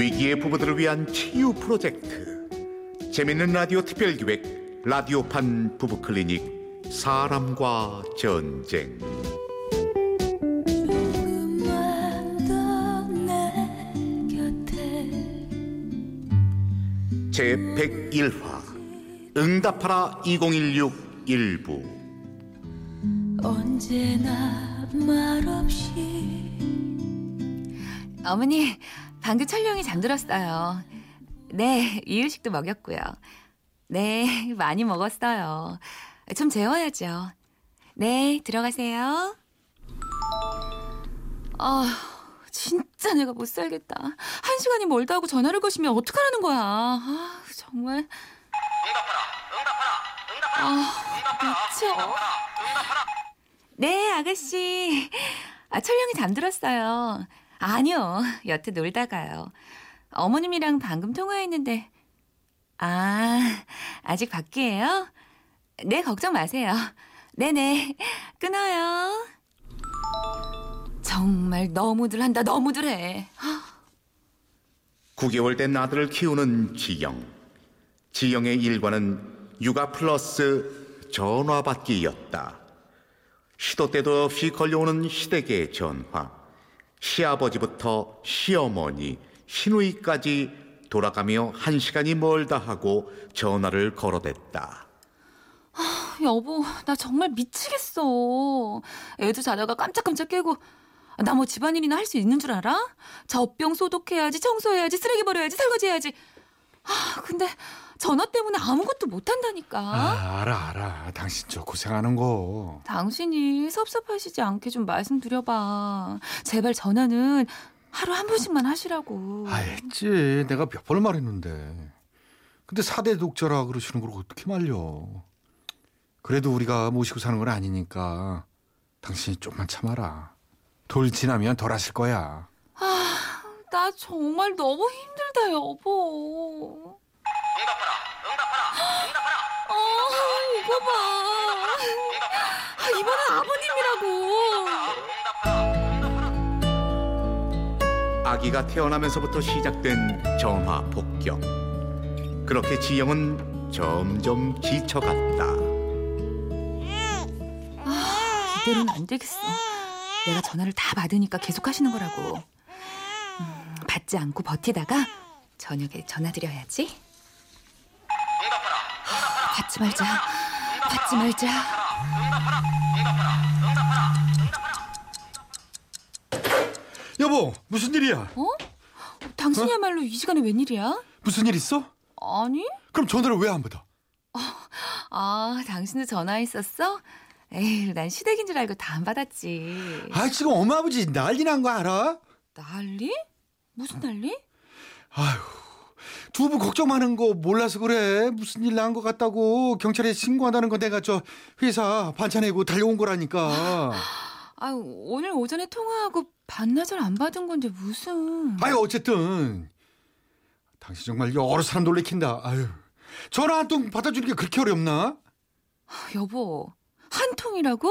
위기의 부부들을 위한 치유 프로젝트. 재밌는 라디오 특별기획 라디오판 부부클리닉 사람과 전쟁. 제 101화 응답하라 2016 일부. 언제나 말없이. 어머니, 방금 철령이 잠들었어요. 네, 이유식도 먹였고요. 네, 많이 먹었어요. 좀 재워야죠. 네, 들어가세요. 아, 진짜 내가 못 살겠다. 한 시간이 멀다 하고 전화를 거시면 어떡하라는 거야. 아, 정말. 아, 미쳐. 네, 아가씨. 아, 철령이 잠들었어요. 아니요, 여태 놀다가요. 어머님이랑 방금 통화했는데, 아, 아직 밖이에요? 네, 걱정 마세요. 네네, 끊어요. 정말 너무들 한다, 너무들 해. 9개월 된 아들을 키우는 지영 지영의 일과는 육아 플러스 전화받기였다 시도 때도 없이 걸려오는 시댁의 전화 시아버지부터 시어머니, 시누이까지 돌아가며 한 시간이 멀다 하고 전화를 걸어댔다. 아, 여보, 나 정말 미치겠어. 애도 자다가 깜짝깜짝 깨고 나 뭐 집안일이나 할 수 있는 줄 알아? 젖병 소독해야지, 청소해야지, 쓰레기 버려야지, 설거지해야지. 아, 근데 전화 때문에 아무것도 못한다니까. 아, 알아, 알아. 당신 저 고생하는 거. 당신이 섭섭하시지 않게 좀 말씀드려봐. 제발 전화는 하루 한 번씩만 하시라고. 아, 했지. 내가 몇 번을 말했는데. 근데 사대 독자라 그러시는 걸 어떻게 말려. 그래도 우리가 모시고 사는 건 아니니까 당신이 좀만 참아라. 돌 지나면 덜 하실 거야. 아, 나 정말 너무 힘들다, 여보. 아, 이거 봐. 아, 이번엔 아버님이라고. 아기가 태어나면서부터 시작된 전화 폭격. 그렇게 지영은 점점 지쳐갔다. 아, 이대로는 안 되겠어. 내가 전화를 다 받으니까 계속 하시는 거라고. 음, 받지 않고 버티다가 저녁에 전화 드려야지. 받지 말자. 받지 말자. 여보, 무슨 일이야? 어? 당신이야말로 이 시간에 웬일이야? 무슨 일 있어? 아니? 그럼 전화를 왜 안 받아? 아, 당신도 전화했었어? 에휴, 난 시댁인 줄 알고 다 안 받았지. 아, 지금 엄마 아버지 난리 난 거 알아? 난리? 무슨 난리? 아휴, 두부 걱정 많은 거 몰라서 그래. 무슨 일 난 것 같다고 경찰에 신고한다는 거 내가 저 회사 반찬 내고 달려온 거라니까. 아, 오늘 오전에 통화하고 반나절 안 받은 건데 무슨? 아유 어쨌든 당신 정말 여러 사람 놀래킨다. 아유 전화 한 통 받아주는 게 그렇게 어렵나? 여보, 한 통이라고?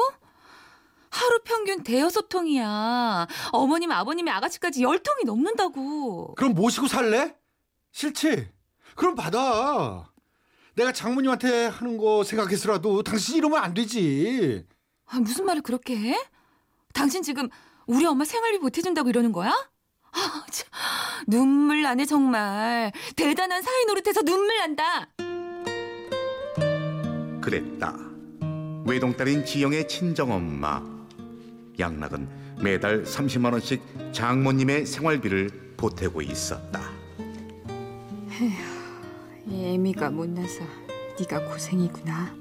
하루 평균 대여섯 통이야. 어머님, 아버님의 아가씨까지 열 통이 넘는다고. 그럼 모시고 살래? 싫지? 그럼 받아. 내가 장모님한테 하는 거 생각해서라도 당신 이러면 안 되지. 아, 무슨 말을 그렇게 해? 당신 지금 우리 엄마 생활비 보태준다고 이러는 거야? 아, 참, 눈물 나네 정말. 대단한 사위 노릇해서 눈물 난다. 그랬다. 외동딸인 지영의 친정엄마. 양락은 매달 30만 원씩 장모님의 생활비를 보태고 있었다. 이 애미가 못나서 네가 고생이구나.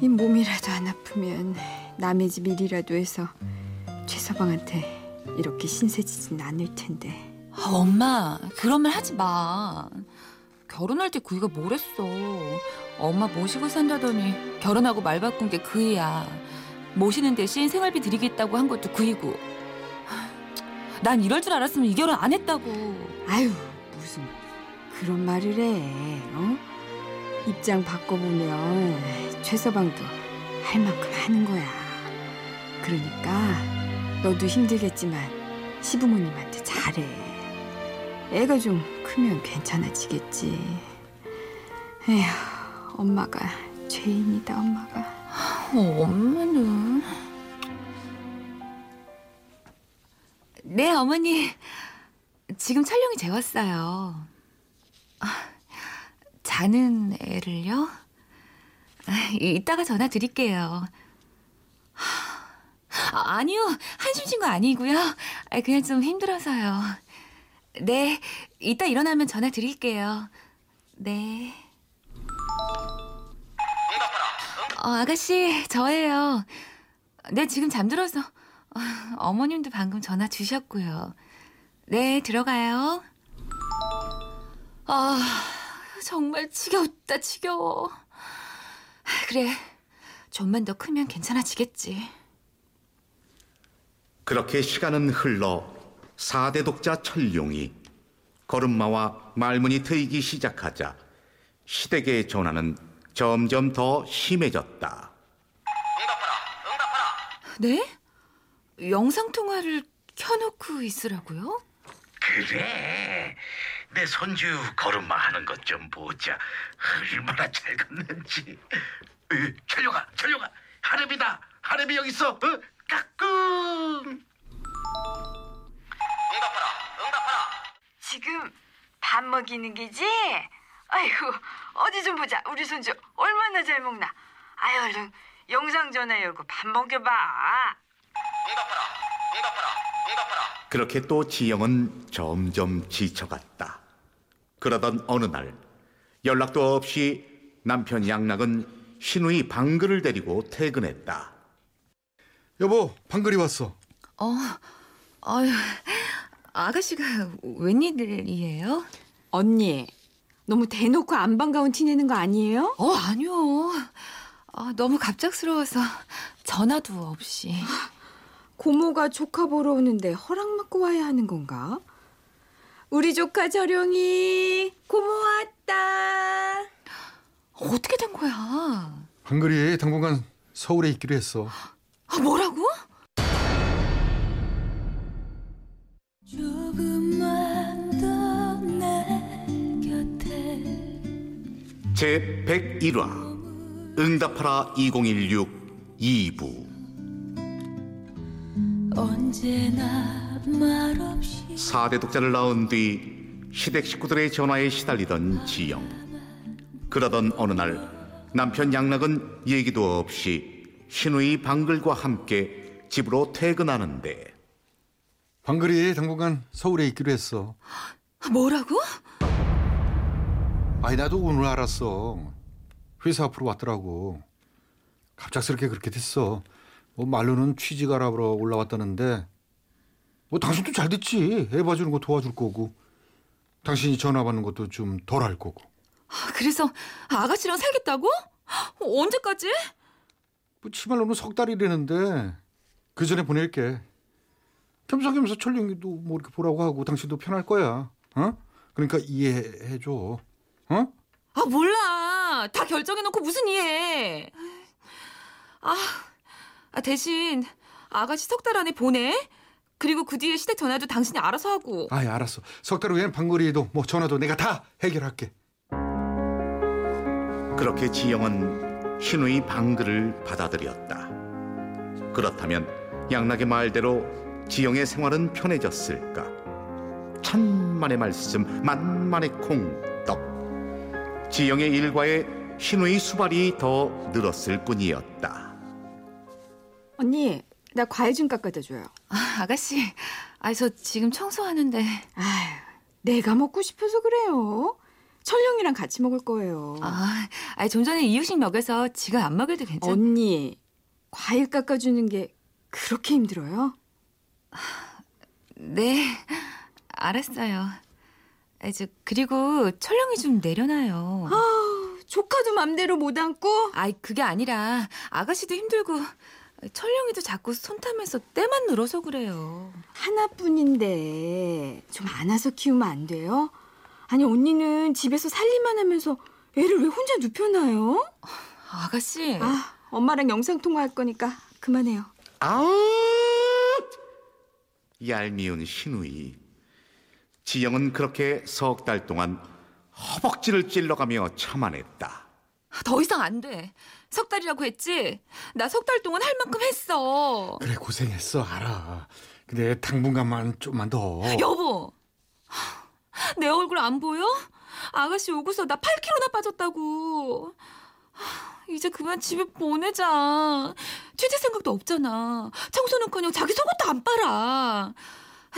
이 몸이라도 안 아프면 남의 집 일이라도 해서 최서방한테 이렇게 신세지진 않을 텐데. 아, 엄마, 그런 말 하지 마. 결혼할 때 그이가 뭐랬어. 엄마 모시고 산다더니 결혼하고 말 바꾼 게 그이야. 모시는 대신 생활비 드리겠다고 한 것도 그이고. 난 이럴 줄 알았으면 이 결혼 안 했다고. 아유 무슨 그런 말을 해. 어? 입장 바꿔보면 최서방도 할 만큼 하는 거야. 그러니까 너도 힘들겠지만 시부모님한테 잘해. 애가 좀 크면 괜찮아지겠지. 에휴, 엄마가 죄인이다, 엄마가. 어, 엄마는 네 어머니 지금 촬영이 재웠어요. 아, 자는 애를요? 아, 이따가 전화 드릴게요. 아, 아니요 한숨 쉰 거 아니고요. 아, 그냥 좀 힘들어서요. 네 이따 일어나면 전화 드릴게요. 네. 어, 아가씨, 저예요. 네, 지금 잠들어서. 어, 어머님도 방금 전화 주셨고요. 네, 들어가요. 아, 정말 지겨웠다, 지겨워. 그래, 좀만 더 크면 괜찮아지겠지. 그렇게 시간은 흘러 사대 독자 철룡이 걸음마와 말문이 트이기 시작하자 시댁의 전화는 점점 더 심해졌다. 네? 영상통화를 켜놓고 있으라고요? 그래. 내 손주 걸음마 하는 것 좀 보자. 얼마나 잘 걷는지. 으, 철룡아, 철룡아. 하렘이다. 하렘이 여기 있어. 어? 까꿍. 지금 밥 먹이는 게지? 아이고, 어디 좀 보자. 우리 손주 얼마나 잘 먹나. 아유, 얼른 영상 전화 열고 밥 먹여봐. 그렇게 또 지영은 점점 지쳐갔다. 그러던 어느 날 연락도 없이 남편 양락은 신우이 방글을 데리고 퇴근했다. 여보, 방글이 왔어. 어, 아유, 아가씨가 웬일이에요? 언니, 너무 대놓고 안 반가운 티 내는 거 아니에요? 어, 아니요. 아, 너무 갑작스러워서 전화도 없이. 고모가 조카 보러 오는데 허락 받고 와야 하는 건가? 우리 조카 저룡이 고모 왔다. 어떻게 된 거야? 방글이 당분간 서울에 있기로 했어. 아, 뭐라고? 제 101화 응답하라 2016 2부 언제나 4대 독자를 낳은 뒤 시댁 식구들의 전화에 시달리던 지영 그러던 어느 날 남편 양락은 얘기도 없이 신우이 방글과 함께 집으로 퇴근하는데 방글이 당분간 서울에 있기로 했어. 아, 뭐라고? 아니 나도 오늘 알았어. 회사 앞으로 왔더라고. 갑작스럽게 그렇게 됐어. 뭐 말로는 취직하라러 올라왔다는데 뭐 당신도 잘 됐지. 애 봐주는 거 도와줄 거고 당신이 전화 받는 것도 좀 덜 할 거고. 아, 그래서 아가씨랑 살겠다고? 언제까지? 뭐 치말로는 석 달이라는데 그 전에 보낼게. 겸사겸사 철룡이도 뭐 이렇게 보라고 하고 당신도 편할 거야. 어? 그러니까 이해해 줘. 어? 아, 몰라. 다 결정해 놓고 무슨 이해. 아, 아, 대신 아가씨 석 달 안에 보내. 그리고 그 뒤에 시댁 전화도 당신이 알아서 하고. 아이 알았어. 석 달 후엔 방거리에도 뭐 전화도 내가 다 해결할게. 그렇게 지영은 신우이 방글을 받아들였다. 그렇다면 양락의 말대로 지영의 생활은 편해졌을까? 천만의 말씀, 만만의 콩떡. 지영의 일과에 신우이 수발이 더 늘었을 뿐이었다. 언니, 나 과일 좀 깎아다 줘요. 아, 아가씨. 아, 저 지금 청소하는데. 아휴, 내가 먹고 싶어서 그래요. 철룡이랑 같이 먹을 거예요. 아, 아니, 좀 전에 이유식 먹여서 지가 안 먹여도 괜찮. 언니, 과일 깎아주는 게 그렇게 힘들어요? 네, 알았어요. 아, 저 그리고 철령이 좀 내려놔요. 조카도 맘대로 못 안고? 아이 그게 아니라 아가씨도 힘들고 철령이도 자꾸 손 타면서 때만 늘어서 그래요. 하나뿐인데 좀 안아서 키우면 안 돼요? 아니 언니는 집에서 살림만 하면서 애를 왜 혼자 눕혀놔요? 아가씨. 아 엄마랑 영상 통화할 거니까 그만해요. 아우! 얄미운 신우이. 지영은 그렇게 석 달 동안 허벅지를 찔러가며 참아냈다. 더 이상 안 돼. 석 달이라고 했지? 나 석 달 동안 할 만큼 했어. 그래 고생했어 알아. 근데 당분간만 좀만 더. 여보, 내 얼굴 안 보여? 아가씨 오고서 나 8kg나 빠졌다고. 이제 그만 집에 보내자. 취직 생각도 없잖아. 청소는커녕 자기 속옷도 안 빨아.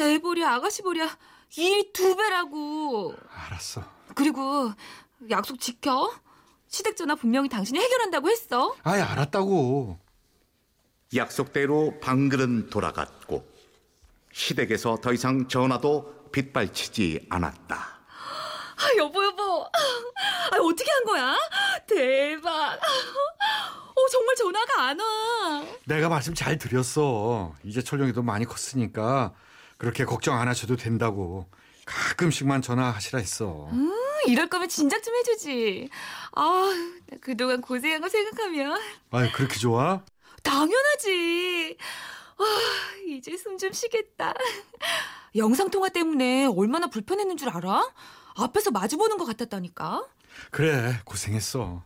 애보랴 아가씨 보랴 일두 배라고. 알았어. 그리고 약속 지켜. 시댁 전화 분명히 당신이 해결한다고 했어. 아예 알았다고. 약속대로 방글은 돌아갔고 시댁에서 더 이상 전화도 빗발치지 않았다. 아, 여보 여보. 아, 어떻게 한 거야? 대박. 어, 정말 전화가 안 와. 내가 말씀 잘 드렸어. 이제 철룡이도 많이 컸으니까 그렇게 걱정 안 하셔도 된다고. 가끔씩만 전화하시라 했어. 이럴 거면 진작 좀 해주지. 아, 나 그동안 고생한 거 생각하면 아유 그렇게 좋아? 당연하지. 아, 이제 숨 좀 쉬겠다. 영상 통화 때문에 얼마나 불편했는 줄 알아? 앞에서 마주보는 것 같았다니까. 그래 고생했어.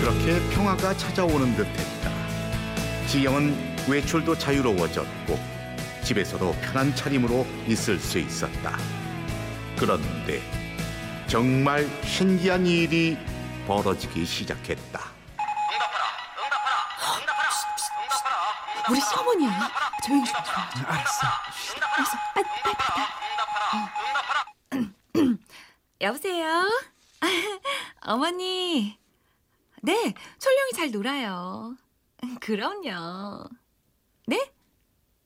그렇게 평화가 찾아오는 듯 했다. 지영은 외출도 자유로워졌고 집에서도 편한 차림으로 있을 수 있었다. 그런데 정말 신기한 일이 벌어지기 시작했다. 우리 시어머니야. 조용히 좀 좀. 알았어. 알았어. 빨리 빨리 빨리. 어. 여보세요. 어머니. 네, 철룡이 잘 놀아요. 그럼요. 네?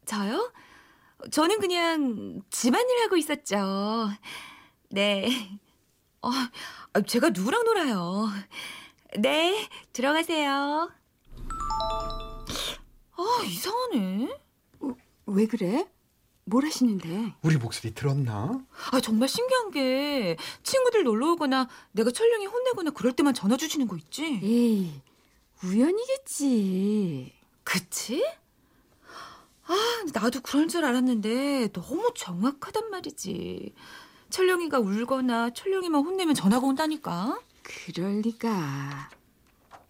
저요? 저는 그냥 집안일 하고 있었죠. 네. 어, 아, 제가 누구랑 놀아요? 네, 들어가세요. 아, 이상하네. 왜 그래? 뭘 하시는데? 우리 목소리 들었나? 아, 정말 신기한 게 친구들 놀러 오거나 내가 철령이 혼내거나 그럴 때만 전화 주시는 거 있지? 에이, 우연이겠지. 그치? 아, 나도 그런 줄 알았는데 너무 정확하단 말이지. 철령이가 울거나 철령이만 혼내면 전화가 온다니까. 그럴 리가.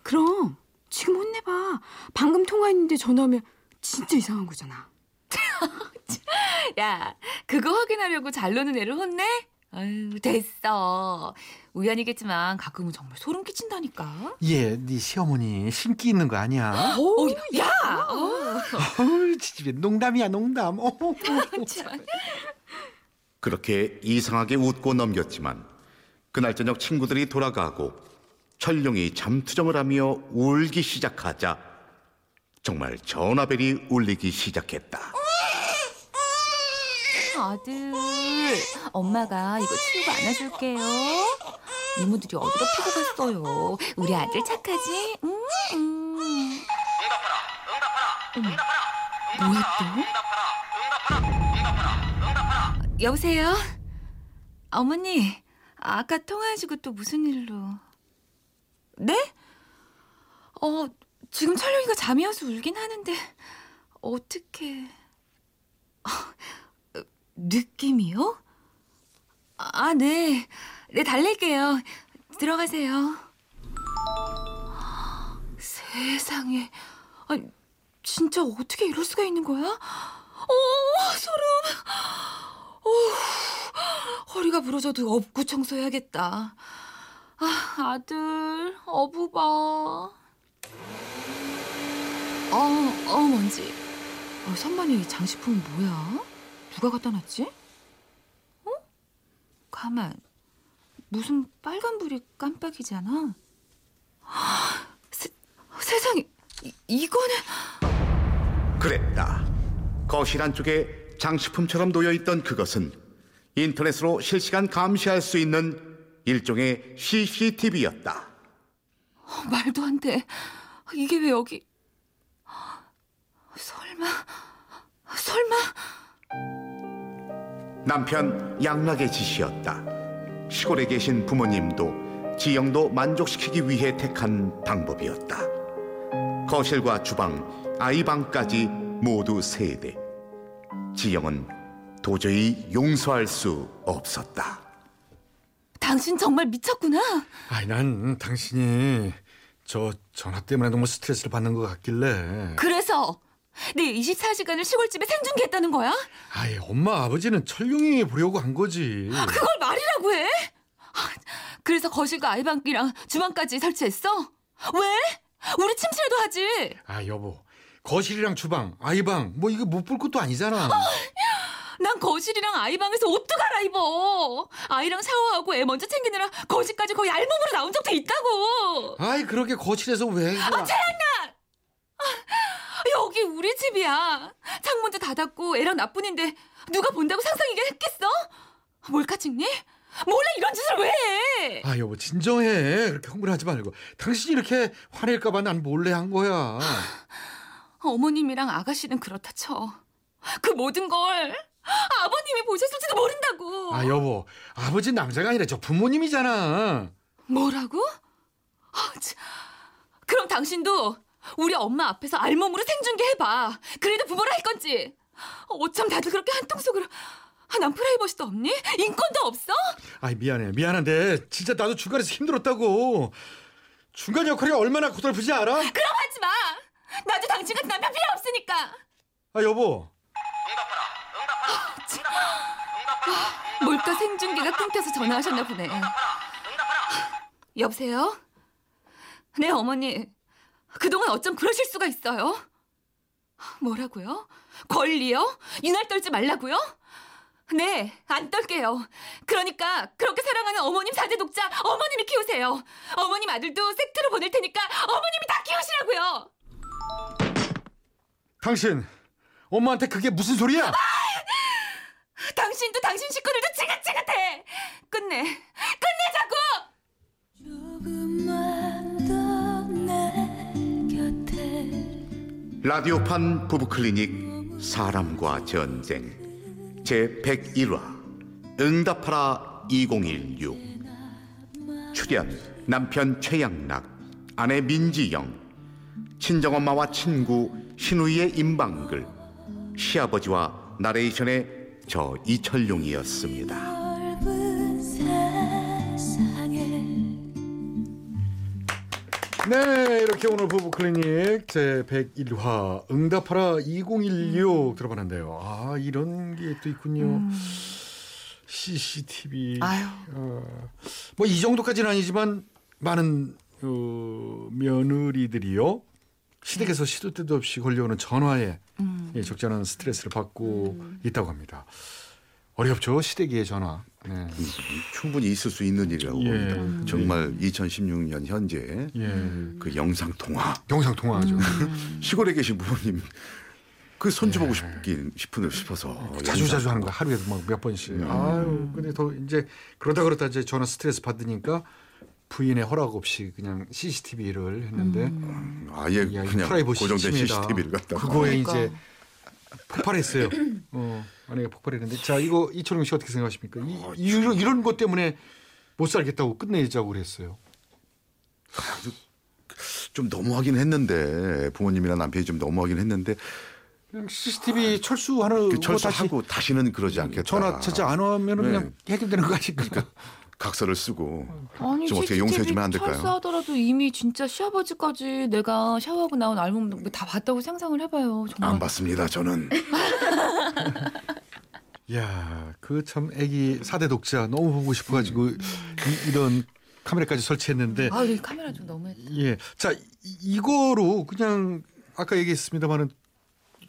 그럼 지금 혼내봐. 방금 통화했는데 전화하면 진짜 이상한 거잖아. 야, 그거 확인하려고 잘 노는 애를 혼내? 아유, 됐어. 우연이겠지만 가끔은 정말 소름 끼친다니까. 얘, 네 시어머니 신기 있는 거 아니야? 어, 야! 어, 지집에 농담이야 농담. 어. 참. 그렇게 이상하게 웃고 넘겼지만 그날 저녁 친구들이 돌아가고 철룡이 잠투정을 하며 울기 시작하자 정말 전화벨이 울리기 시작했다. 아들, 엄마가 이거 치우고 안아줄게요. 이모들이 어디로 피고 갔어요. 우리 아들 착하지? 음, 음. 어머, 뭐야 또? 여보세요? 어머니, 아까 통화하시고 또 무슨 일로? 네? 어, 지금 철룡이가 잠이 와서 울긴 하는데 어떻게... 느낌이요? 아, 네. 네, 달랠게요. 들어가세요. 세상에. 아니, 진짜 어떻게 이럴 수가 있는 거야? 어, 소름. 어, 허리가 부러져도 업고 청소해야겠다. 아, 아들, 어부 봐. 어, 어, 먼지. 어, 선반이 장식품은 뭐야? 누가 갖다 놨지? 어? 가만. 무슨 빨간불이 깜빡이잖아. 세, 세상에, 이, 이거는 그랬다. 거실 안쪽에 장식품처럼 놓여 있던 그것은 인터넷으로 실시간 감시할 수 있는 일종의 CCTV였다. 어, 말도 안 돼. 이게 왜 여기? 설마, 설마. 남편 양락의 짓이었다. 시골에 계신 부모님도 지영도 만족시키기 위해 택한 방법이었다. 거실과 주방, 아이 방까지 모두 세 대. 지영은 도저히 용서할 수 없었다. 당신 정말 미쳤구나. 아이 난 당신이 저 전화 때문에 너무 스트레스를 받는 것 같길래 그래서 내 24시간을 시골집에 생중계했다는 거야? 아이 엄마 아버지는 철룡이 보려고 한 거지 그걸 말이라고 해? 아, 그래서 거실과 아이방이랑 주방까지 설치했어? 왜? 우리 침실에도 하지. 아 여보 거실이랑 주방 아이방 뭐 이거 못 볼 것도 아니잖아 난 거실이랑 아이방에서 옷도 갈아입어. 아이랑 샤워하고 애 먼저 챙기느라 거실까지 거의 알몸으로 나온 적도 있다고. 아이 그렇게 거실에서 왜 아, 여기 우리 집이야. 창문도 닫았고 애랑 나뿐인데 누가 본다고 상상이게 했겠어? 몰카 찍니? 몰래 이런 짓을 왜 해? 아 여보 진정해 그렇게 흥분하지 말고 당신이 이렇게 화낼까봐 난 몰래 한 거야 어머님이랑 아가씨는 그렇다 쳐. 그 모든 걸 아버님이 보셨을지도 모른다고. 아 여보 아버지 남자가 아니라 저 부모님이잖아 뭐라고? 아, 참. 그럼 당신도 우리 엄마 앞에서 알몸으로 생중계 해봐. 그래도 부모라 할 건지. 어쩜 다들 그렇게 한통속으로. 아, 난 프라이버시도 없니? 인권도 없어? 아이 미안해 미안한데 진짜 나도 중간에서 힘들었다고 중간 역할이 얼마나 고달프지 알아? 그럼 하지 마. 나도 당신 같은 남편 필요 없으니까. 아 여보 몰카 생중계가 끊겨서 전화하셨나 보네. 여보세요? 네, 어머니. 그동안 어쩜 그러실 수가 있어요? 뭐라고요? 권리요? 유날 떨지 말라고요? 네, 안 떨게요. 그러니까 그렇게 사랑하는 어머님 사제 독자 어머님이 키우세요. 어머님 아들도 섹트로 보낼 테니까 어머님이 다 키우시라고요. 당신 엄마한테 그게 무슨 소리야? 당 라디오판 부부클리닉 사람과 전쟁. 제 101화. 응답하라 2016 출연 남편 최양락 아내 민지영 친정엄마와 친구 신우이의 임방글 시아버지와 나레이션의 저 이철용이었습니다. 네 이렇게 오늘 부부 클리닉 제 101화 응답하라 2016 들어봤는데요. 아 이런 게 또 있군요. CCTV 아유. 뭐이 정도까지는 아니지만 많은 어, 며느리들이요. 시댁에서 시도 때도 없이 걸려오는 전화에 예, 적잖은 스트레스를 받고 있다고 합니다. 어렵죠 시댁의 전화. 네. 충분히 있을 수 있는 일이라고 예. 봅니다. 정말 2016년 현재 예. 그 영상 통화 영상 통화하죠. 시골에 계신 부모님 그 손주 보고 싶긴 싶은 싶어서 자주 자주 하는 거야 하루에도 막몇 번씩. 아유 근데 더 이제 그러다 그러다 이제 전화 스트레스 받으니까 부인의 허락 없이 그냥 CCTV를 했는데 아예 야, 이 그냥 프라이버시 고정된 침해다. CCTV를 갖다 그거에 그러니까. 이제 폭발했어요. 어, 만약에 폭발했는데 자 이거 이철용 씨 어떻게 생각하십니까? 이, 이런 이런 것 때문에 못 살겠다고 끝내자고 그랬어요. 좀 너무하긴 했는데 부모님이나 남편이 좀 너무하긴 했는데 CCTV 철수하는 그거 철수하고 다시 는 그러지 않겠다. 전화 안 하면은 네. 그냥 해결되는 거 아닐까? 각서를 쓰고 아니 좀 어떻게 용서해 주면 안 될까요? 철수하더라도 이미 진짜 시아버지까지 내가 샤워하고 나온 알몸 다 봤다고 상상을 해봐요. 정말. 안 받습니다. 저는 야, 그 참 애기 사대 독자 너무 보고 싶어가지고 이, 이런 카메라까지 설치했는데 아, 이 카메라 좀 너무했다. 예, 자 이, 이거로 그냥 아까 얘기했습니다만은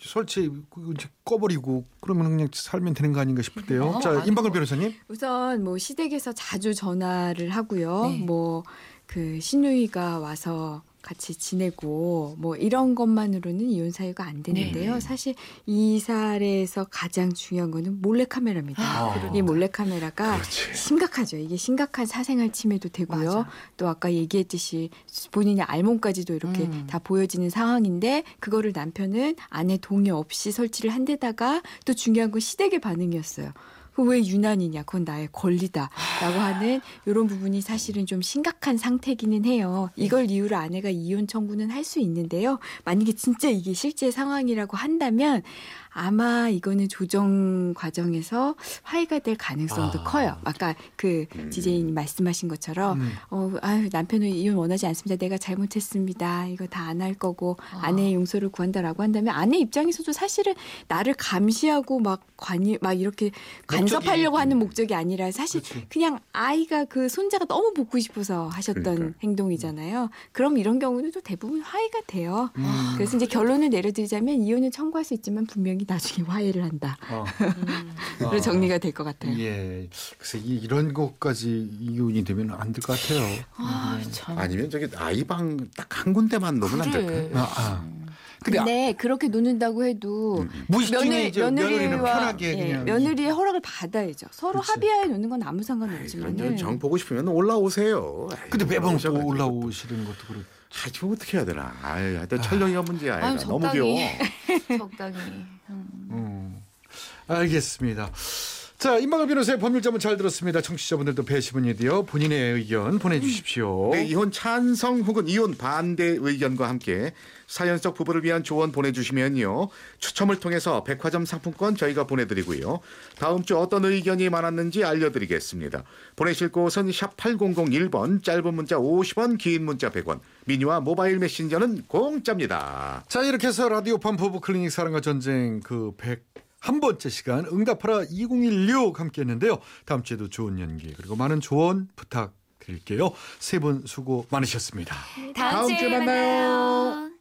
설치 그 이제 꺼버리고 그러면 그냥 살면 되는 거 아닌가 싶은데요. 어, 자 아니고. 임방글 변호사님, 우선 뭐 시댁에서 자주 전화를 하고요. 네. 뭐그 신우이가 와서 같이 지내고 뭐 이런 것만으로는 이혼 사유가 안 되는데요. 네. 사실 이 사례에서 가장 중요한 거는 몰래 카메라입니다. 아, 이 몰래 카메라가 그렇지. 심각하죠. 이게 심각한 사생활 침해도 되고요. 맞아. 또 아까 얘기했듯이 본인의 알몸까지도 이렇게 음. 다 보여지는 상황인데 그거를 남편은 아내 동의 없이 설치를 한 데다가 또 중요한 건 시댁의 반응이었어요. 그왜 유난이냐? 그건 나의 권리다라고 하는 이런 부분이 사실은 좀 심각한 상태기는 해요. 이걸 이유로 아내가 이혼 청구는 할 수 있는데요. 만약에 진짜 이게 실제 상황이라고 한다면 아마 이거는 조정 과정에서 화해가 될 가능성도 아. 커요. 아까 그 디제이님 말씀하신 것처럼 음. 어, 아유, 남편은 이혼 원하지 않습니다. 내가 잘못했습니다. 이거 다 안 할 거고 아내의 용서를 구한다라고 한다면 아내 입장에서도 사실은 나를 감시하고 막 관이 막 이렇게 간섭하려고 하는 목적이 아니라 사실 그치. 그냥 아이가 그 손자가 너무 보고 싶어서 하셨던 그러니까요. 행동이잖아요. 그럼 이런 경우는 또 대부분 화해가 돼요. 음. 그래서 이제 결론을 내려드리자면 이혼은 청구할 수 있지만 분명히 나중에 화해를 한다. 어. 그래서 정리가 될 것 같아요. 예. 그래서 이- 이런 것까지 이혼이 되면 안 될 것 같아요. 아, 참. 아니면 저기 아이방 딱 한 군데만 놓으면 안 될까요? 아, 아. 근데 근데 그렇게 놓는다고 해도 무의식중에 며느리, 이제 며느리는 며느리와 편하게 예, 며느리의 허락을 받아야죠. 서로 그치. 합의하에 놓는 건 아무 상관없지만 정 보고 싶으면 올라오세요. 아이, 근데 매번 또. 올라오시는 것도 그렇고. 아, 지금 어떻게 해야 되나? 아이, 하여튼 철령이가 문제야. 아유, 애가. 너무 적당히. 귀여워. 적당히. 음. 음. 알겠습니다. 자, 임마가 변호사의 법률 자문 잘 들었습니다. 청취자분들도 배시분이 되어 본인의 의견 보내주십시오. 네, 이혼 찬성 혹은 이혼 반대 의견과 함께 사연 속 부부를 위한 조언 보내주시면요. 추첨을 통해서 백화점 상품권 저희가 보내드리고요. 다음 주 어떤 의견이 많았는지 알려드리겠습니다. 보내실 곳은 샵 8001번, 짧은 문자 50원, 긴 문자 100원, 미니와 모바일 메신저는 공짜입니다. 자, 이렇게 해서 라디오판 부부 클리닉 사랑과 전쟁 그 101번째 시간 응답하라 2016 함께 했는데요. 다음 주에도 좋은 연기 그리고 많은 조언 부탁드릴게요. 세 분 수고 많으셨습니다. 다음, 다음 주에 만나요.